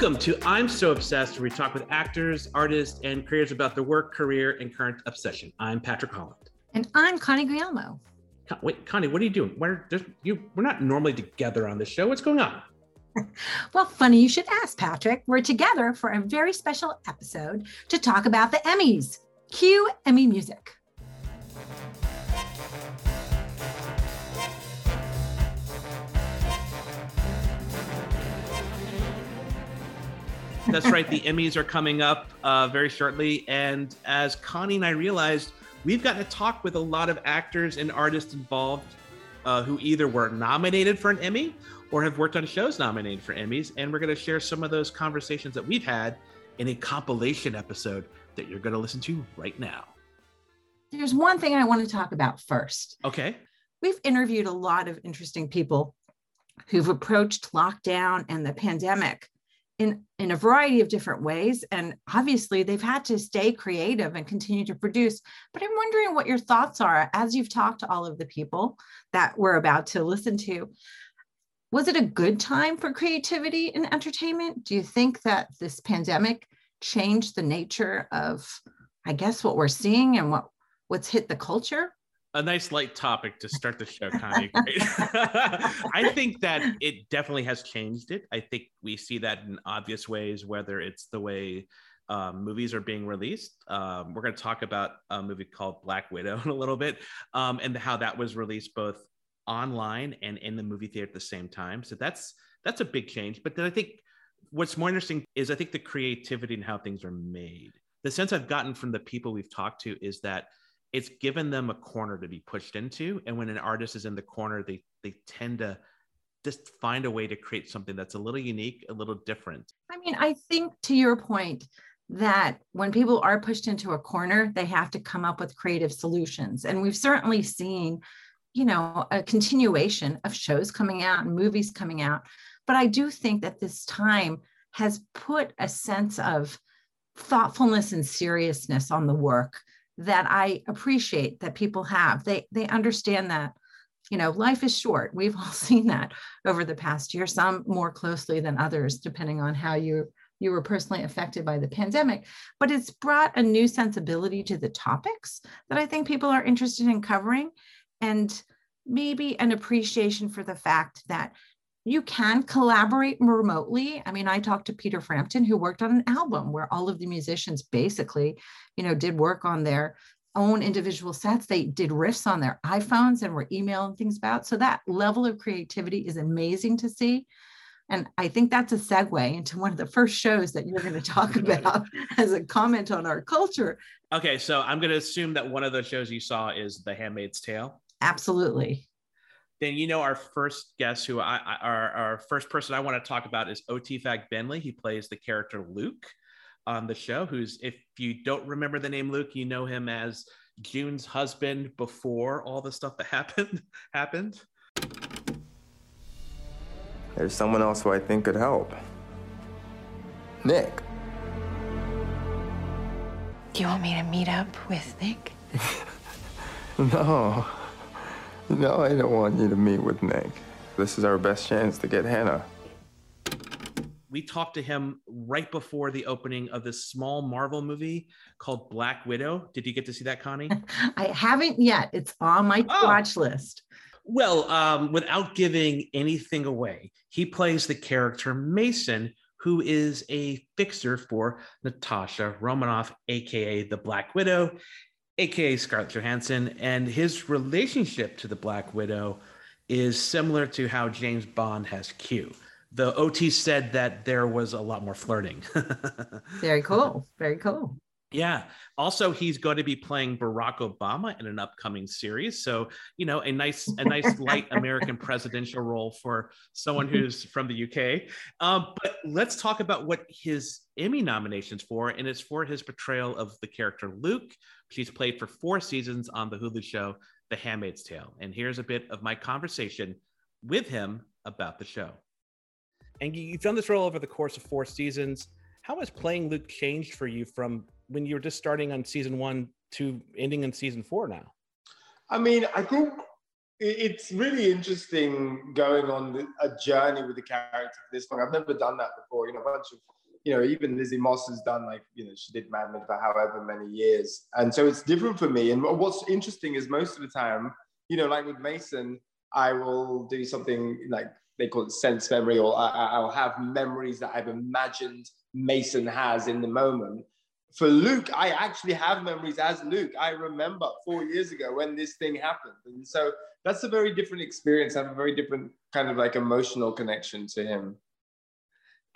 Welcome to I'm So Obsessed, where we talk with actors, artists, and creators about their work, career, and current obsession. I'm Patrick Holland. And I'm Connie Guillermo. Con- Wait, Connie, what are you doing? We're, you, we're not normally together on this show. What's going on? Well, funny you should ask, Patrick. We're together for a very special episode to talk about the Emmys. Cue Emmy music. That's right. The Emmys are coming up uh, very shortly. And as Connie and I realized, we've gotten to talk with a lot of actors and artists involved uh, who either were nominated for an Emmy or have worked on shows nominated for Emmys. And we're going to share some of those conversations that we've had in a compilation episode that you're going to listen to right now. There's one thing I want to talk about first. Okay. We've interviewed a lot of interesting people who've approached lockdown and the pandemic in, in a variety of different ways. And obviously, they've had to stay creative and continue to produce. But I'm wondering what your thoughts are as you've talked to all of the people that we're about to listen to. Was it a good time for creativity and entertainment? Do you think that this pandemic changed the nature of, I guess, what we're seeing and what, what's hit the culture? A nice light topic to start the show, Connie. I think that it definitely has changed it. I think we see that in obvious ways, whether it's the way um, movies are being released. Um, we're going to talk about a movie called Black Widow in a little bit, um, and how that was released both online and in the movie theater at the same time. So that's that's a big change. But then I think what's more interesting is I think the creativity and how things are made. The sense I've gotten from the people we've talked to is that it's given them a corner to be pushed into and when an artist is in the corner they they tend to just find a way to create something that's a little unique a little different I mean, I think to your point that when people are pushed into a corner, they have to come up with creative solutions. And we've certainly seen, you know, a continuation of shows coming out and movies coming out. But I do think that this time has put a sense of thoughtfulness and seriousness on the work that I appreciate that people have. They they understand that you know life is short. We've all seen that over the past year, some more closely than others, depending on how you you were personally affected by the pandemic. But it's brought a new sensibility to the topics that I think people are interested in covering, and maybe an appreciation for the fact that you can collaborate remotely. I mean, I talked to Peter Frampton, who worked on an album where all of the musicians basically, you know, did work on their own individual sets. They did riffs on their iPhones and were emailing things about. So that level of creativity is amazing to see. And I think that's a segue into one of the first shows that you're going to talk about as a comment on our culture. okay so i'm going to assume that one of the shows you saw is the handmaid's tale Absolutely. Then you know our first guest who i, I our, our first person i want to talk about is O-T Fagbenle he plays the character luke on the show who's if you don't remember the name luke you know him as june's husband before all the stuff that happened happened There's someone else who I think could help. Nick. Do you want me to meet up with Nick? No. No, I don't want you to meet with Nick. This is our best chance to get Hannah. we talked to him right before the opening of this small Marvel movie called Black Widow. Did you get to see that, Connie? I haven't yet. It's on my Oh. watch list. well, um, without giving anything away, he plays the character Mason, who is a fixer for Natasha Romanoff, aka the Black Widow, aka Scarlett Johansson, and his relationship to the Black Widow is similar to how James Bond has Q. The OT said that there was a lot more flirting. Very cool. Very cool. Yeah. Also, he's going to be playing Barack Obama in an upcoming series. So, you know, a nice, a nice light American presidential role for someone who's from the UK. Um, but let's talk about what his Emmy nominations for, and it's for his portrayal of the character Luke. She's played for four seasons on the Hulu show The Handmaid's Tale. And here's a bit of my conversation with him about the show. And you- you've done this role over the course of four seasons. How has playing Luke changed for you from when you were just starting on season one to ending in season four now? I mean, I think it's really interesting going on a journey with the character for this long. I've never done that before. You know, a bunch of, you know, even Lizzie Moss has done like, you know, she did Mad Men for however many years. And so it's different for me. And what's interesting is most of the time, you know, like with Mason, I will do something like they call it sense memory, or I, will have memories that I've imagined Mason has in the moment for Luke, I actually have memories as Luke. I remember four years ago when this thing happened. And so that's a very different experience. I have a very different kind of like emotional connection to him.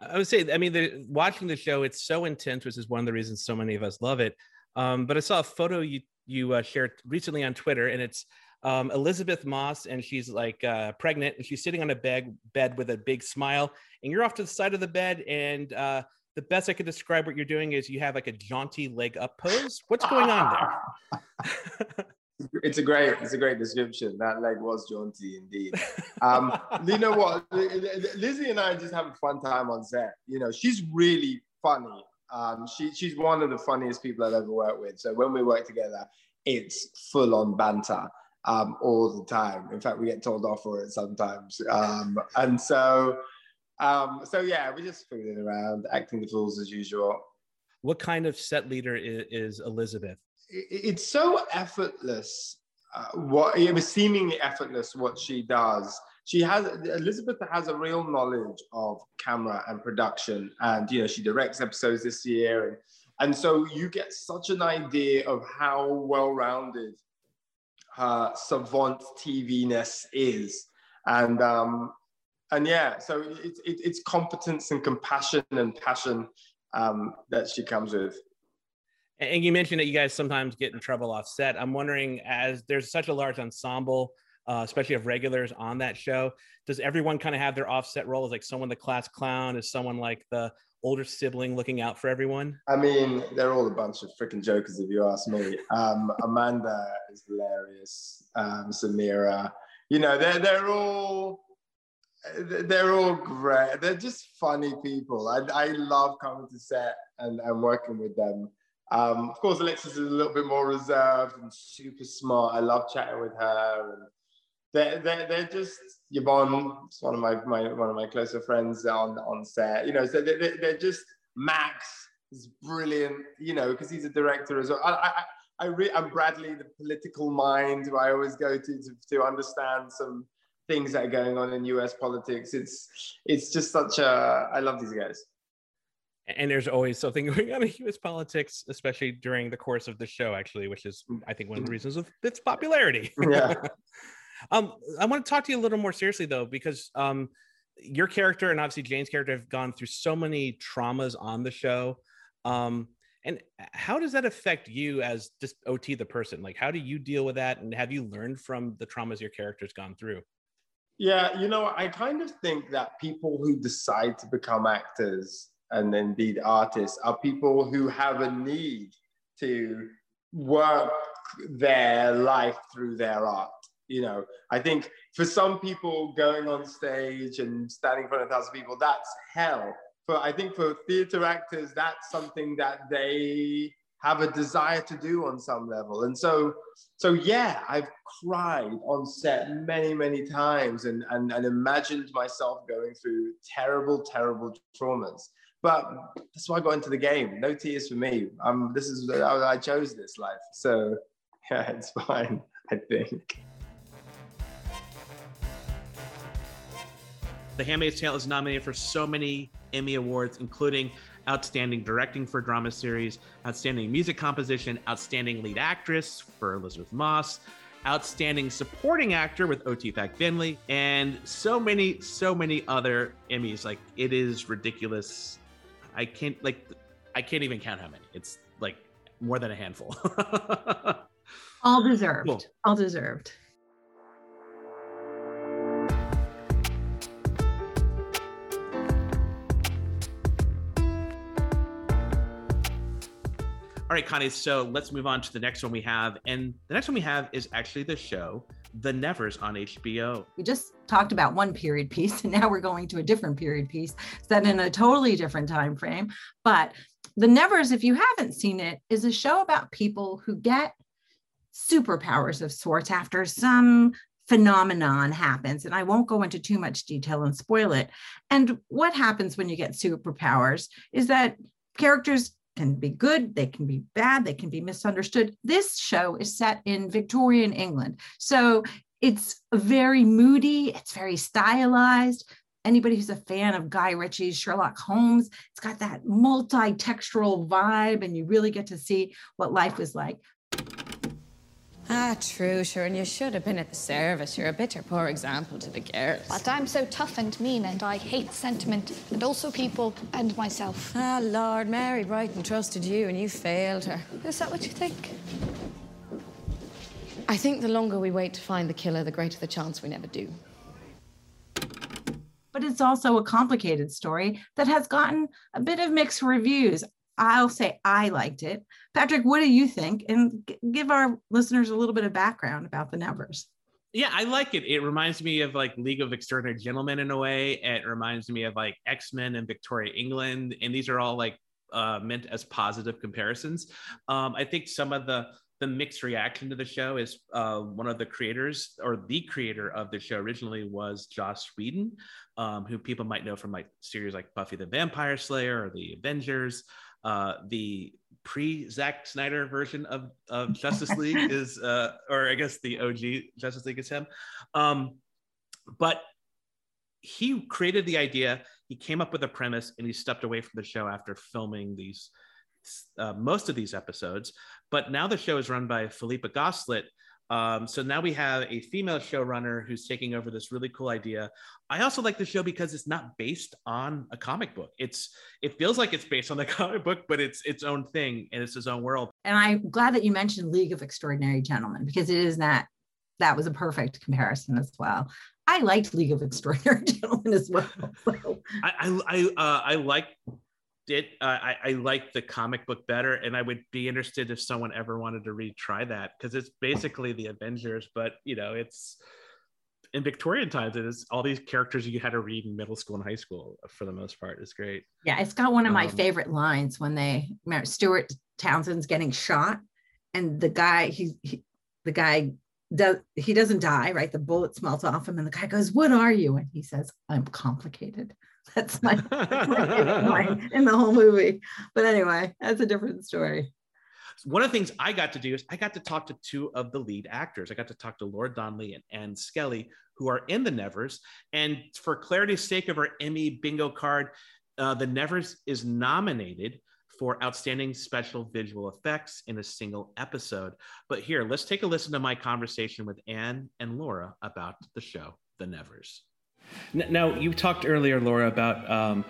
I would say, I mean, the, watching the show, it's so intense, which is one of the reasons so many of us love it. Um, but I saw a photo you you uh, shared recently on Twitter, and it's um, Elisabeth Moss, and she's like uh, pregnant, and she's sitting on a bed bed with a big smile, and you're off to the side of the bed, and uh, the best I could describe what you're doing is you have like a jaunty leg up pose. What's going on there? it's a great, it's a great description. That leg was jaunty indeed. Um, you know what? Lizzie and I just have a fun time on set. You know, she's really funny. Um, she, she's one of the funniest people I've ever worked with. So when we work together, it's full on banter um, all the time. In fact, we get told off for it sometimes. Um, and so um, so yeah, we're just fooling around, acting the fools as usual. What kind of set leader is, is Elisabeth? It, it's so effortless. Uh, what it was seemingly effortless what she does. She has Elisabeth has a real knowledge of camera and production, and you know she directs episodes this year, and and so you get such an idea of how well-rounded her savant TV ness is, and um, and yeah, so it's it, it's competence and compassion and passion um, that she comes with. And you mentioned that you guys sometimes get in trouble off set. I'm wondering, as there's such a large ensemble, uh, especially of regulars on that show, does everyone kind of have their offset role? Is like someone the class clown? Is someone like the older sibling looking out for everyone? I mean, they're all a bunch of freaking jokers, if you ask me. Um, Amanda is hilarious. Um, Samira, you know, they're they're all they're all great. They're just funny people. I, I love coming to set and, and working with them. Um, of course, Alexis is a little bit more reserved and super smart. I love chatting with her. And they're, they're, they're just Yvonne, it's one of my, my one of my closer friends on, on set. You know, so they're, they're just Max is brilliant. You know, because he's a director as well. I, I, I re- I'm Bradley, the political mind, who I always go to to, to understand some things that are going on in US politics. It's it's just such a I love these guys. And there's always something going on in US politics, especially during the course of the show, actually, which is I think one of the reasons of its popularity. Yeah. um, I want to talk to you a little more seriously though, because um, your character and obviously Jane's character have gone through so many traumas on the show. Um, and how does that affect you as just OT the person? Like, how do you deal with that? And have you learned from the traumas your character's gone through? Yeah, you know, I kind of think that people who decide to become actors and indeed artists are people who have a need to work their life through their art. You know, I think for some people, going on stage and standing in front of a thousand people, that's hell. But I think for theater actors, that's something that they have a desire to do on some level. And so, so yeah, I've cried on set many, many times and, and, and imagined myself going through terrible, terrible traumas. But that's why I got into the game. No tears for me. Um, this is I, I chose this life. So yeah, it's fine, I think. The Handmaid's Tale is nominated for so many Emmy Awards, including Outstanding Directing for Drama Series, Outstanding Music Composition, Outstanding Lead Actress for Elisabeth Moss, Outstanding Supporting Actor with O-T Fagbenle, and so many, so many other Emmys. Like it is ridiculous. I can't like I can't even count how many. It's like more than a handful. All deserved. Cool. All deserved. All right, Connie. So let's move on to the next one we have. And the next one we have is actually the show The Nevers on HBO. We just talked about one period piece, and now we're going to a different period piece set in a totally different time frame. But The Nevers, if you haven't seen it, is a show about people who get superpowers of sorts after some phenomenon happens. And I won't go into too much detail and spoil it. And what happens when you get superpowers is that characters can be good, they can be bad, they can be misunderstood. This show is set in Victorian England. So it's very moody, it's very stylized. Anybody who's a fan of Guy Ritchie's Sherlock Holmes, it's got that multi textural vibe, and you really get to see what life was like. Ah, true, sure, and you should have been at the service. You're a bitter poor example to the girls. But I'm so tough and mean, and I hate sentiment, and also people and myself. Ah, Lord, Mary Brighton trusted you, and you failed her. Is that what you think? I think the longer we wait to find the killer, the greater the chance we never do. But it's also a complicated story that has gotten a bit of mixed reviews. I'll say I liked it. Patrick, what do you think? And g- give our listeners a little bit of background about the Nevers. Yeah, I like it. It reminds me of like League of Extraordinary Gentlemen in a way. It reminds me of like X Men and Victoria England, and these are all like uh, meant as positive comparisons. Um, I think some of the the mixed reaction to the show is uh, one of the creators or the creator of the show originally was Joss Whedon, um, who people might know from like series like Buffy the Vampire Slayer or The Avengers. Uh, the pre Zack Snyder version of, of Justice League is, uh, or I guess the OG Justice League is him. Um, but he created the idea, he came up with a premise, and he stepped away from the show after filming these uh, most of these episodes. But now the show is run by Philippa Goslett, um, so now we have a female showrunner who's taking over this really cool idea. I also like the show because it's not based on a comic book. It's it feels like it's based on the comic book, but it's its own thing and it's its own world. And I'm glad that you mentioned League of Extraordinary Gentlemen because it is that that was a perfect comparison as well. I liked League of Extraordinary Gentlemen as well. So. I I I, uh, I like it. Uh, I I like the comic book better, and I would be interested if someone ever wanted to retry that because it's basically the Avengers, but you know it's in Victorian times, it is all these characters you had to read in middle school and high school for the most part. It's great. Yeah, it's got one of my Um, favorite lines when they Stuart Townsend's getting shot, and the guy he, he the guy does he doesn't die right the bullet smelts off him and the guy goes what are you and he says i'm complicated that's my, that's my in the whole movie but anyway that's a different story One of the things I got to do is I got to talk to two of the lead actors. I got to talk to Laura Donnelly and Ann Skelly, who are in the Nevers. And for clarity's sake of our Emmy bingo card, uh, the Nevers is nominated for outstanding special visual effects in a single episode. But here, let's take a listen to my conversation with Ann and Laura about the show, The Nevers. Now, you talked earlier, Laura, about um,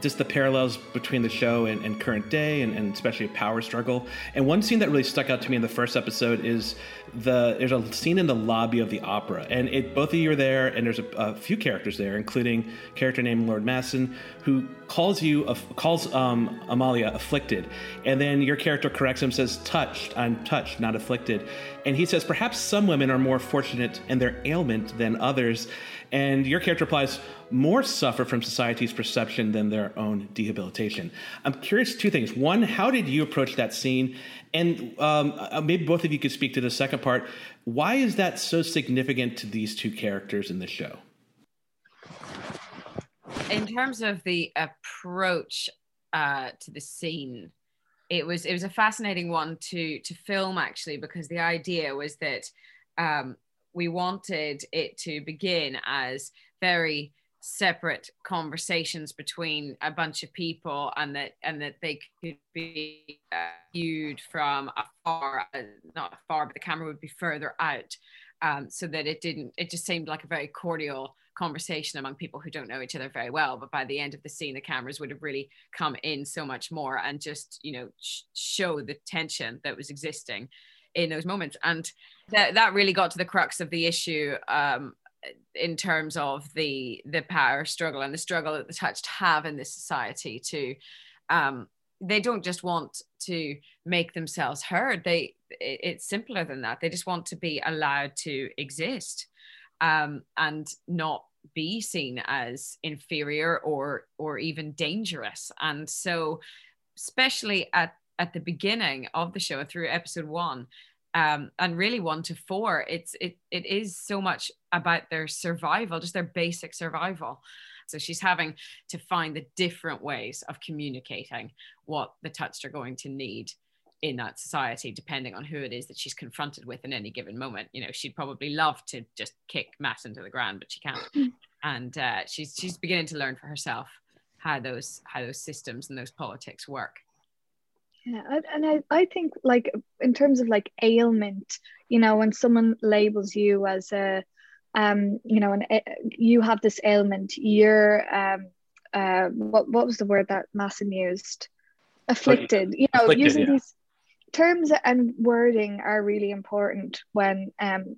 just the parallels between the show and, and current day, and, and especially a power struggle. And one scene that really stuck out to me in the first episode is the there's a scene in the lobby of the opera, and it both of you are there, and there's a, a few characters there, including a character named Lord Massen, who calls you calls um, Amalia afflicted, and then your character corrects him, says touched, I'm touched, not afflicted, and he says perhaps some women are more fortunate in their ailment than others. And your character replies, more suffer from society's perception than their own rehabilitation. I'm curious two things. One, how did you approach that scene? And um, uh, maybe both of you could speak to the second part. Why is that so significant to these two characters in the show? in terms of the approach uh, to the scene, it was it was a fascinating one to to film actually because the idea was that um, we wanted it to begin as very separate conversations between a bunch of people and that and that they could be viewed from afar not afar but the camera would be further out. Um, so that it didn't it just seemed like a very cordial conversation among people who don't know each other very well. But by the end of the scene the cameras would have really come in so much more and just you know sh- show the tension that was existing in those moments. And that that really got to the crux of the issue um, in terms of the the power struggle and the struggle that the touched have in this society to um, they don't just want to make themselves heard. They it's simpler than that. They just want to be allowed to exist um, and not be seen as inferior or or even dangerous. And so especially at at the beginning of the show through episode one um, and really one to four, it's it it is so much about their survival, just their basic survival. So she's having to find the different ways of communicating what the touched are going to need in that society, depending on who it is that she's confronted with in any given moment. You know, she'd probably love to just kick Matt into the ground, but she can't. and uh, she's she's beginning to learn for herself how those how those systems and those politics work. Yeah, and I, I think like in terms of like ailment, you know, when someone labels you as a, um, you know, and you have this ailment, you're, um, uh, what what was the word that Massen used? Afflicted. You know, Afflicted, using yeah. these terms and wording are really important when um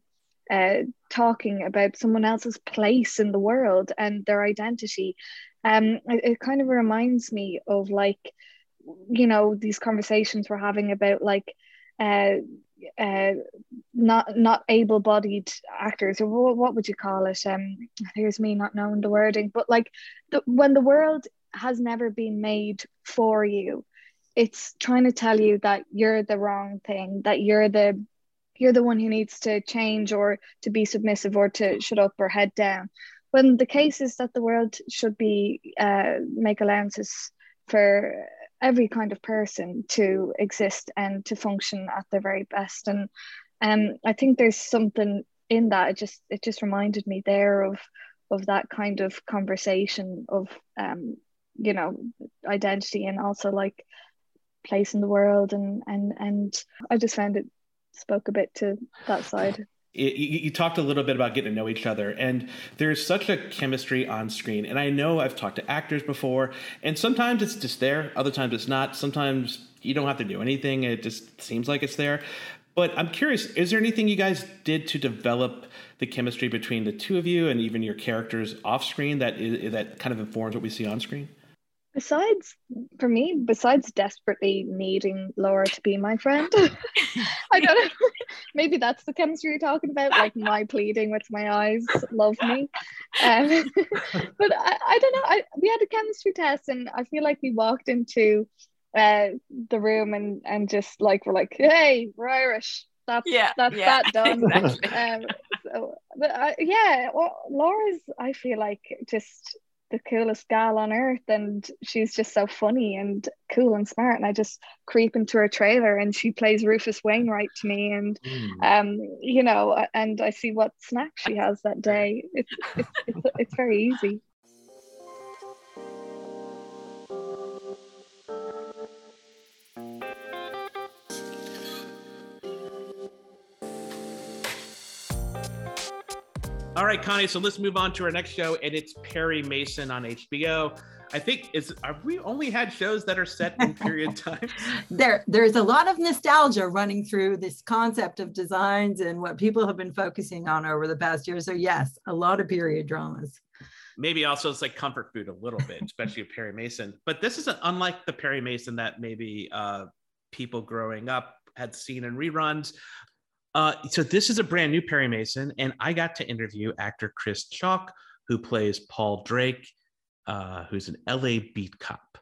uh, talking about someone else's place in the world and their identity. Um, it, it kind of reminds me of like you know these conversations we're having about like uh uh not not able-bodied actors or what, what would you call it? Um here's me not knowing the wording but like the, when the world has never been made for you it's trying to tell you that you're the wrong thing that you're the you're the one who needs to change or to be submissive or to shut up or head down. When the case is that the world should be uh, make allowances for every kind of person to exist and to function at their very best. And um i think there's something in that. It just it just reminded me there of of that kind of conversation of um you know identity and also like place in the world. And and and i just found it spoke a bit to that side you, you, talked a little bit about getting to know each other, and there's such a chemistry on screen. And I know I've talked to actors before, and sometimes it's just there, other times it's not. Sometimes you don't have to do anything, it just seems like it's there. But I'm curious, is there anything you guys did to develop the chemistry between the two of you and even your characters off screen that is, that kind of informs what we see on screen? Besides for me besides desperately needing laura to be my friend i don't know maybe that's the chemistry you're talking about like my pleading with my eyes love me um, but I, I don't know I, we had a chemistry test and i feel like we walked into uh, the room and and just like we're like hey we're irish that's yeah, that's yeah, that done exactly. um, so but yeah well laura's i feel like just the coolest gal on earth and she's just so funny and cool and smart and I just creep into her trailer and she plays Rufus Wainwright to me and mm. um you know and I see what snack she has that day it's it's it's, it's very easy All right, Connie. So let's move on to our next show, and it's Perry Mason on HBO. I think is have we only had shows that are set in period times? there, there's a lot of nostalgia running through this concept of designs and what people have been focusing on over the past year. So yes, a lot of period dramas. Maybe also it's like comfort food a little bit, especially with Perry Mason. But this is unlike the Perry Mason that maybe uh, people growing up had seen in reruns. Uh, so this is a brand new Perry Mason, and I got to interview actor Chris Chalk, who plays Paul Drake, uh, who's an LA beat cop.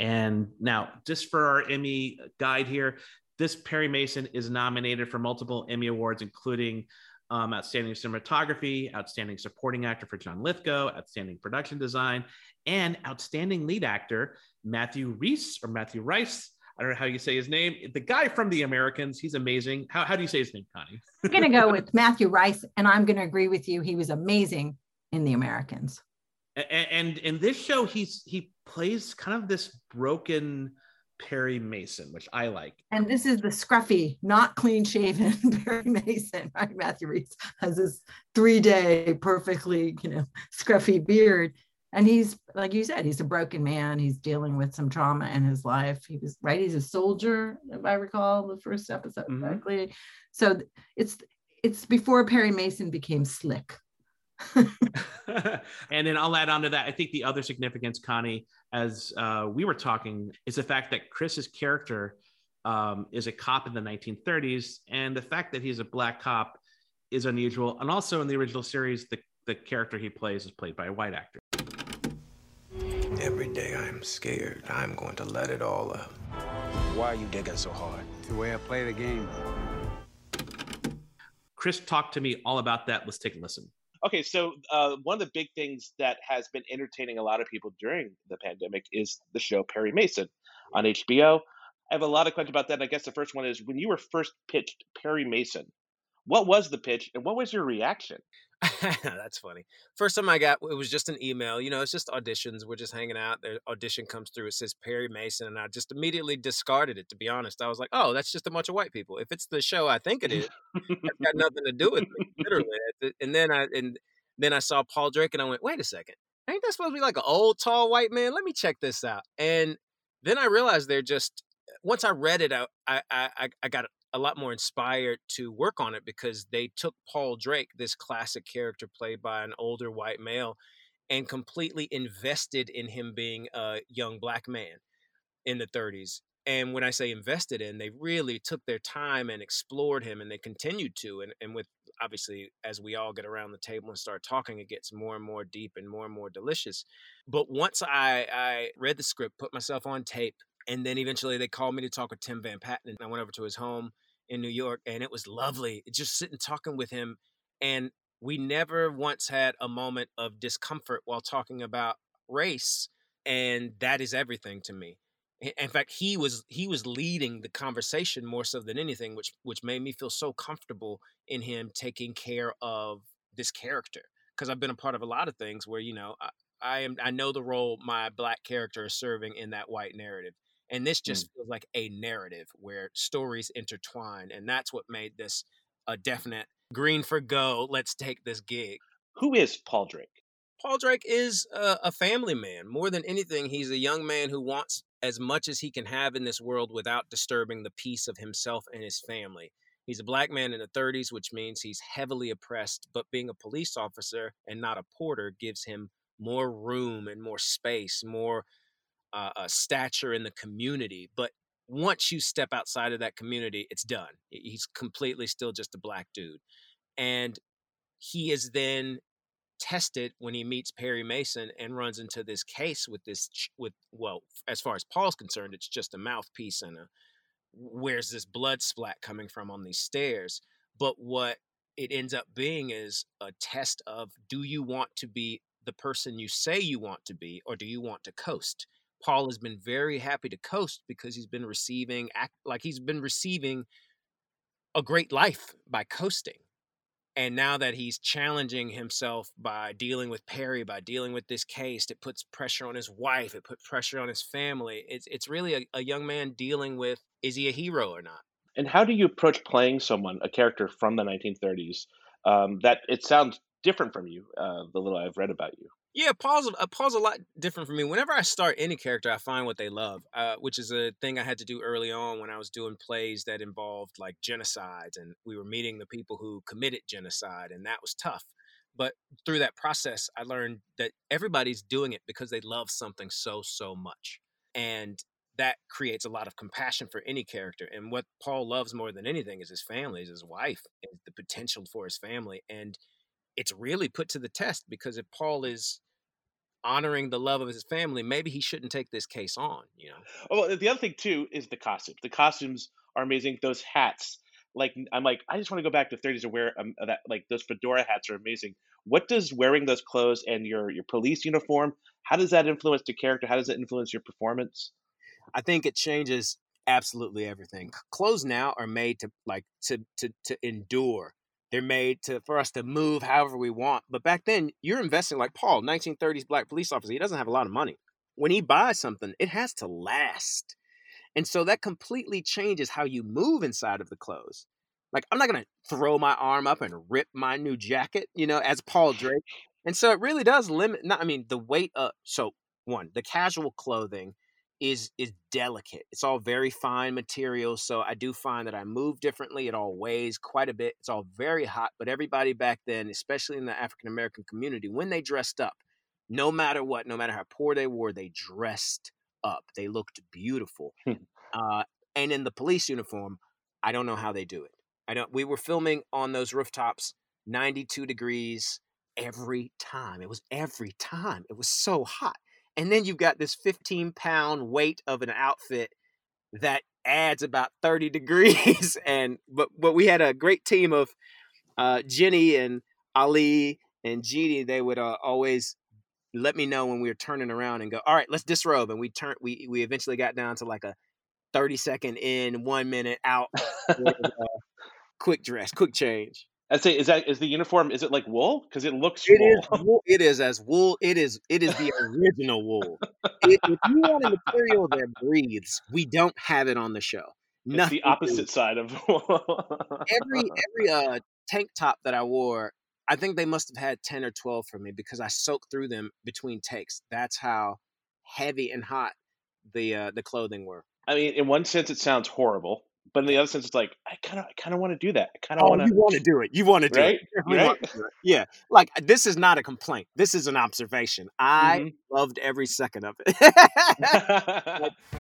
And now, just for our Emmy guide here, this Perry Mason is nominated for multiple Emmy awards, including um, Outstanding Cinematography, Outstanding Supporting Actor for John Lithgow, Outstanding Production Design, and Outstanding Lead Actor Matthew Rhys or Matthew Rice I don't know how you say his name. The guy from The Americans, he's amazing. How, how do you say his name, Connie? I'm going to go with Matthew Rice, and I'm going to agree with you. He was amazing in The Americans. And, and in this show, he's he plays kind of this broken Perry Mason, which I like. And this is the scruffy, not clean shaven Perry Mason, right? Matthew Rhys has this three day, perfectly, you know, scruffy beard and he's like you said he's a broken man he's dealing with some trauma in his life he was right he's a soldier if i recall the first episode mm-hmm. correctly so it's it's before perry mason became slick and then I'll add on to that. I think the other significance, Connie, as uh, we were talking, is the fact that Chris's character um, is a cop in the 1930s, and the fact that he's a black cop is unusual. And also in the original series, the the character he plays is played by a white actor. Every day I'm scared I'm going to let it all out. Why are you digging so hard? It's the way I play the game. Chris talked to me all about that. Let's take a listen. Okay, so uh, one of the big things that has been entertaining a lot of people during the pandemic is the show Perry Mason on HBO. I have a lot of questions about that. I guess the first one is when you were first pitched Perry Mason, what was the pitch and what was your reaction? That's funny. First time I got it was just an email. You know, it's just auditions. We're just hanging out. The audition comes through. It says Perry Mason, and I just immediately discarded it. To be honest, I was like, "Oh, that's just a bunch of white people. If it's the show I think it is, it's got nothing to do with me, literally." And then I and then I saw Paul Drake, and I went, "Wait a second, ain't that supposed to be like an old tall white man? Let me check this out." And then I realized they're just once I read it out, I I I got a lot more inspired to work on it because they took Paul Drake, this classic character played by an older white male, and completely invested in him being a young black man in the 30s. And when I say invested in, they really took their time and explored him and they continued to. And, and with obviously, as we all get around the table and start talking, it gets more and more deep and more and more delicious. But once I, I read the script, put myself on tape, and then eventually they called me to talk with Tim Van Patten. And I went over to his home in New York, and it was lovely. Just sitting talking with him, and we never once had a moment of discomfort while talking about race, and that is everything to me. In fact, he was he was leading the conversation more so than anything, which which made me feel so comfortable in him taking care of this character. Because I've been a part of a lot of things where you know I, I am I know the role my black character is serving in that white narrative, and this just mm. feels like a narrative where stories intertwine. And that's what made this a definite green for go. Let's take this gig. Who is Paul Drake? Paul Drake is a, a family man. More than anything, he's a young man who wants as much as he can have in this world without disturbing the peace of himself and his family. He's a black man in the 30s, which means he's heavily oppressed, but being a police officer and not a porter gives him more room and more space, more uh, a stature in the community. But once you step outside of that community, it's done. He's completely still just a black dude. And he is then tested when he meets Perry Mason and runs into this case with this with well, as far as Paul's concerned, it's just a mouthpiece and a where's this blood splat coming from on these stairs? But what it ends up being is a test of do you want to be the person you say you want to be or do you want to coast? Paul has been very happy to coast because he's been receiving act like he's been receiving a great life by coasting. And now that he's challenging himself by dealing with Perry, by dealing with this case, it puts pressure on his wife, it puts pressure on his family. It's it's really a, a young man dealing with is he a hero or not? And how do you approach playing someone, a character from the 1930s, um, that it sounds different from you, uh, the little I've read about you? Yeah, Paul's uh, Paul's a lot different for me. Whenever I start any character, I find what they love, uh, which is a thing I had to do early on when I was doing plays that involved like genocides, and we were meeting the people who committed genocide, and that was tough. But through that process, I learned that everybody's doing it because they love something so so much, and that creates a lot of compassion for any character. And what Paul loves more than anything is his family, is his wife, and the potential for his family, and it's really put to the test because if Paul is honoring the love of his family, maybe he shouldn't take this case on. You know. Oh, the other thing too is the costumes. The costumes are amazing. Those hats, like I'm like, I just want to go back to the 30s and wear um, that. Like those fedora hats are amazing. What does wearing those clothes and your your police uniform? How does that influence the character? How does it influence your performance? I think it changes absolutely everything. Clothes now are made to like to to to endure they're made to for us to move however we want. But back then, you're investing like Paul, 1930s black police officer. He doesn't have a lot of money. When he buys something, it has to last. And so that completely changes how you move inside of the clothes. Like I'm not gonna throw my arm up and rip my new jacket, you know, as Paul Drake. And so it really does limit. Not, I mean, the weight of so one the casual clothing is is delicate. It's all very fine material, so I do find that I move differently. It all weighs quite a bit. It's all very hot, but everybody back then, especially in the African American community, when they dressed up, no matter what, no matter how poor they were, they dressed up. They looked beautiful. Hmm. uh, and in the police uniform, I don't know how they do it. I don't. We were filming on those rooftops, 92 degrees every time. It was every time. It was so hot and then you've got this 15 pound weight of an outfit that adds about 30 degrees and but but we had a great team of uh, Jenny and Ali and Jeannie, they would uh, always let me know when we were turning around and go, all right, let's disrobe. And we turn, we, we eventually got down to like a 30 second in, one minute out, with, uh, quick dress, quick change. I'd say is that is the uniform is it like wool because it looks It wool. is wool. It is as wool. It is. It is the original wool. If, if you want a material that breathes, we don't have it on the show. It's Nothing. the opposite side of Every every uh tank top that I wore, I think they must have had ten or twelve for me because I soaked through them between takes. That's how heavy and hot the uh, the clothing were. I mean, in one sense, it sounds horrible, but in the other sense, it's like I kind of, I kind of want to do that. I kind of Oh, want to. you want to do it. You want to do Right? it. You want Right? do it. Yeah. Like this is not a complaint. This is an observation. I Mhm. loved every second of it.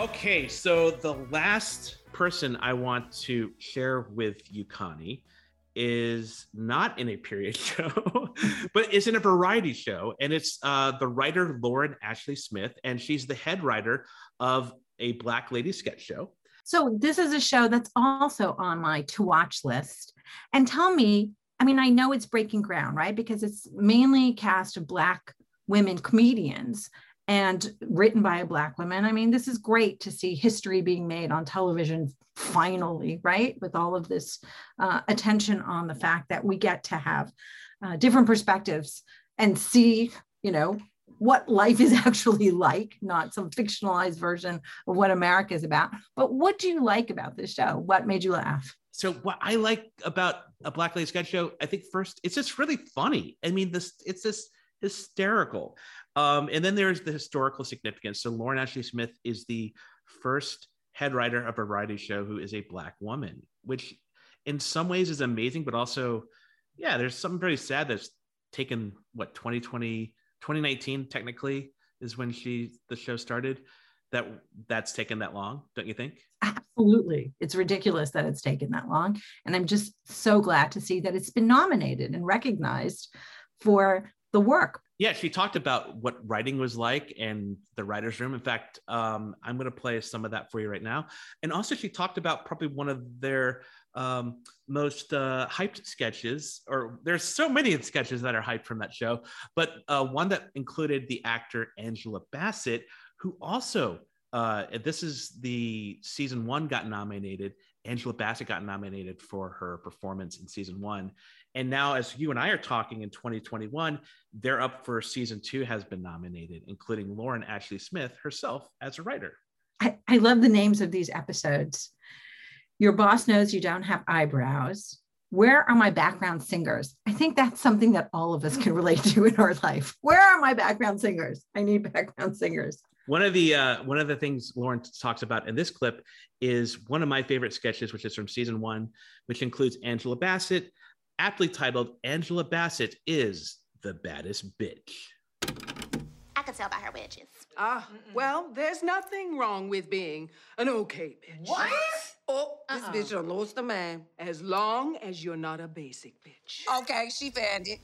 Okay, so the last person I want to share with you, Connie, is not in a period show, but is in a variety show. And it's uh, the writer Lauren Ashley Smith, and she's the head writer of a Black Lady sketch show. So this is a show that's also on my to watch list. And tell me, I mean, I know it's breaking ground, right? Because it's mainly cast of Black women comedians and written by a Black woman. I mean, this is great to see history being made on television finally, right? With all of this uh, attention on the fact that we get to have uh, different perspectives and see, you know, what life is actually like, not some fictionalized version of what America is about. But what do you like about this show? What made you laugh? So what I like about a Black Lady sketch show, I think first it's just really funny. I mean, this it's just hysterical. Um, and then there's the historical significance. So Lauren Ashley Smith is the first head writer of a variety show who is a black woman, which in some ways is amazing, but also, yeah, there's something very sad that's taken what 2020, 2019 technically is when she the show started. That that's taken that long, don't you think? Absolutely. It's ridiculous that it's taken that long. And I'm just so glad to see that it's been nominated and recognized for the work. Yeah, she talked about what writing was like and the writer's room. In fact, um, I'm going to play some of that for you right now. And also, she talked about probably one of their um, most uh, hyped sketches, or there's so many sketches that are hyped from that show, but uh, one that included the actor Angela Bassett, who also, uh, this is the season one got nominated. Angela Bassett got nominated for her performance in season one. And now, as you and I are talking in 2021, they're up for season two, has been nominated, including Lauren Ashley Smith herself as a writer. I, I love the names of these episodes. Your boss knows you don't have eyebrows. Where are my background singers? I think that's something that all of us can relate to in our life. Where are my background singers? I need background singers. One of the uh, one of the things Lauren talks about in this clip is one of my favorite sketches, which is from season one, which includes Angela Bassett, aptly titled "Angela Bassett is the baddest bitch." I could tell by her wedges. Ah, well, there's nothing wrong with being an okay bitch. What? Oh, this bitch done lost a man. As long as you're not a basic bitch. Okay, she found it.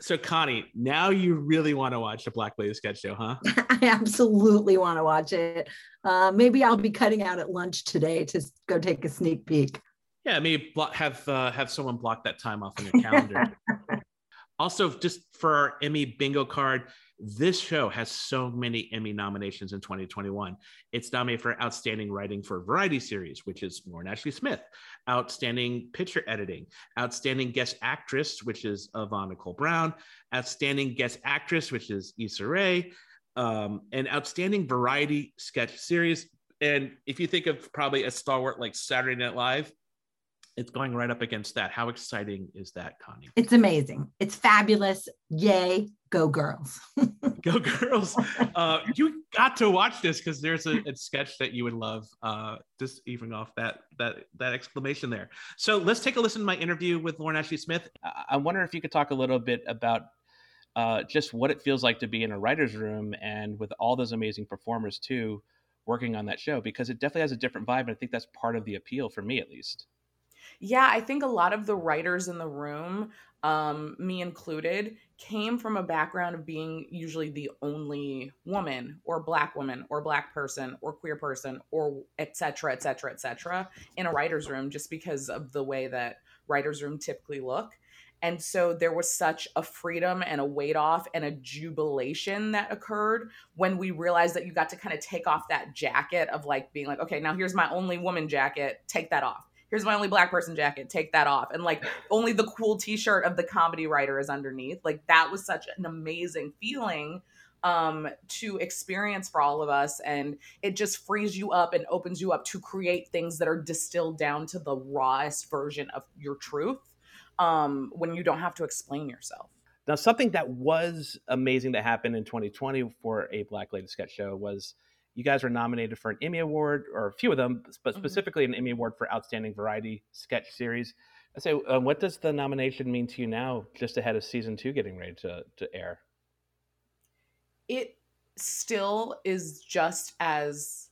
So, Connie, now you really want to watch the Black Lady sketch show, huh? I absolutely want to watch it. Uh, maybe I'll be cutting out at lunch today to go take a sneak peek. Yeah, maybe blo- have uh, have someone block that time off on your calendar. also, just for our Emmy bingo card, this show has so many Emmy nominations in 2021. It's nominated for Outstanding Writing for a Variety Series, which is Lauren Ashley Smith, Outstanding Picture Editing, Outstanding Guest Actress, which is Yvette Nicole Brown, Outstanding Guest Actress, which is Issa Rae, um, and Outstanding Variety Sketch Series. And if you think of probably a stalwart like Saturday Night Live, it's going right up against that. How exciting is that, Connie? It's amazing. It's fabulous. Yay, go girls. go girls. Uh, you got to watch this because there's a, a, sketch that you would love. Uh, just even off that that that exclamation there. So let's take a listen to my interview with Lauren Ashley Smith. I wonder if you could talk a little bit about uh, just what it feels like to be in a writer's room and with all those amazing performers too working on that show because it definitely has a different vibe and i think that's part of the appeal for me at least yeah, I think a lot of the writers in the room, um, me included, came from a background of being usually the only woman or black woman or black person or queer person or et cetera, et cetera, et cetera in a writer's room just because of the way that writer's room typically look. And so there was such a freedom and a weight off and a jubilation that occurred when we realized that you got to kind of take off that jacket of like being like, okay, now here's my only woman jacket, take that off here's my only black person jacket take that off. And like only the cool t-shirt of the comedy writer is underneath. Like that was such an amazing feeling um to experience for all of us and it just frees you up and opens you up to create things that are distilled down to the rawest version of your truth um when you don't have to explain yourself. Now something that was amazing that happened in 2020 for a black lady sketch show was you guys were nominated for an Emmy Award, or a few of them, but mm-hmm. specifically an Emmy Award for Outstanding Variety Sketch Series. I say, uh, what does the nomination mean to you now, just ahead of season two getting ready to, to air? It still is just as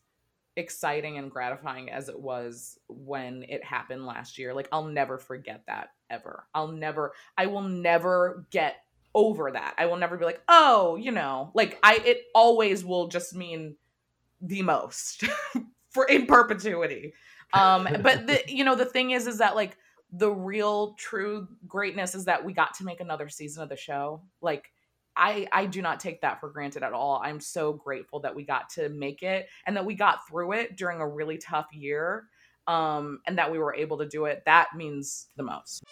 exciting and gratifying as it was when it happened last year. Like, I'll never forget that ever. I'll never, I will never get over that. I will never be like, oh, you know, like I, it always will just mean the most for in perpetuity. Um, but the you know the thing is is that like the real true greatness is that we got to make another season of the show. Like I I do not take that for granted at all. I'm so grateful that we got to make it and that we got through it during a really tough year. Um, and that we were able to do it. That means the most.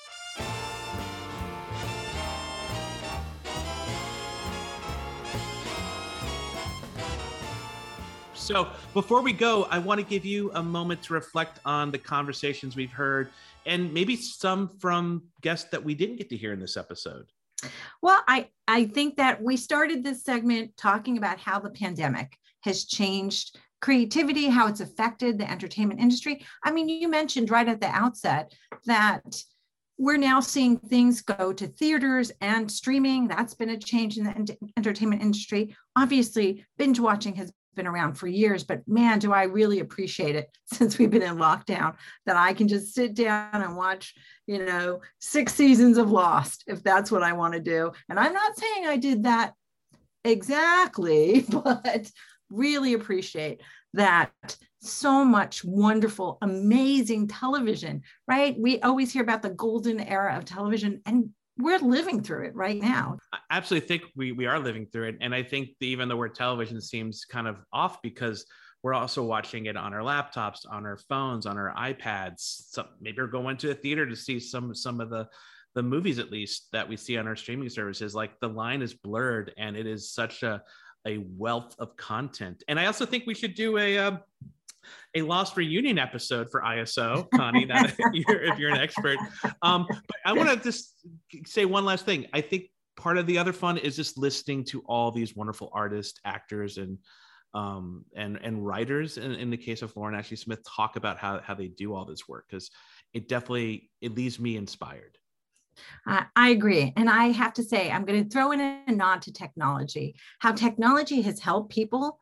So before we go, I want to give you a moment to reflect on the conversations we've heard and maybe some from guests that we didn't get to hear in this episode. Well, I, I think that we started this segment talking about how the pandemic has changed creativity, how it's affected the entertainment industry. I mean, you mentioned right at the outset that we're now seeing things go to theaters and streaming. That's been a change in the entertainment industry. Obviously, binge watching has been around for years, but man, do I really appreciate it since we've been in lockdown that I can just sit down and watch, you know, six seasons of Lost if that's what I want to do. And I'm not saying I did that exactly, but really appreciate that so much wonderful, amazing television, right? We always hear about the golden era of television, and we're living through it right now. I absolutely think we, we are living through it. And I think even the word television seems kind of off because we're also watching it on our laptops, on our phones, on our iPads. So maybe we're going to a theater to see some some of the the movies at least that we see on our streaming services. Like the line is blurred and it is such a a wealth of content. And I also think we should do a um, a lost reunion episode for ISO, Connie, if, you're, if you're an expert. Um, but I want to just say one last thing. I think part of the other fun is just listening to all these wonderful artists, actors, and um, and and writers. In, in the case of Lauren Ashley Smith, talk about how how they do all this work because it definitely it leaves me inspired. Uh, I agree. And I have to say, I'm going to throw in a nod to technology, how technology has helped people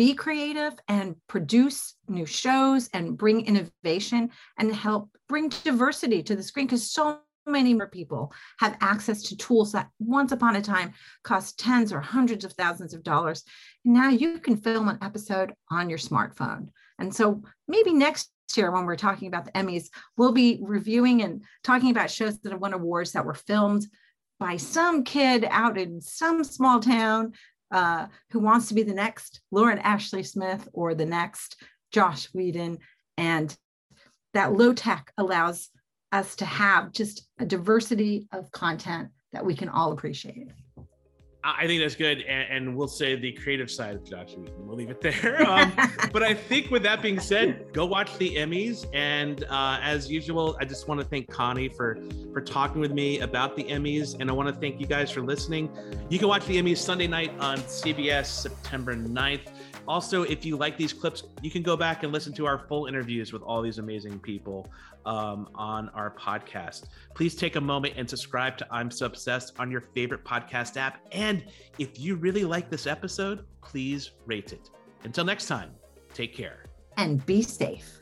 be creative and produce new shows and bring innovation and help bring diversity to the screen because so many more people have access to tools that once upon a time cost tens or hundreds of thousands of dollars. Now you can film an episode on your smartphone. And so maybe next year when we're talking about the Emmys, we'll be reviewing and talking about shows that have won awards that were filmed by some kid out in some small town uh, who wants to be the next Lauren Ashley Smith or the next Joss Whedon. And that low tech allows us to have just a diversity of content that we can all appreciate. I think that's good, and, and, we'll say the creative side of Joss Whedon. We'll leave it there. Um, but I think with that being said, go watch the Emmys, and uh, as usual, I just want to thank Connie for for talking with me about the Emmys, and I want to thank you guys for listening. You can watch the Emmys Sunday night on CBS, September 9th. Also, if you like these clips, you can go back and listen to our full interviews with all these amazing people um, on our podcast. Please take a moment and subscribe to I'm So Obsessed on your favorite podcast app. And if you really like this episode, please rate it. Until next time, take care. And be safe.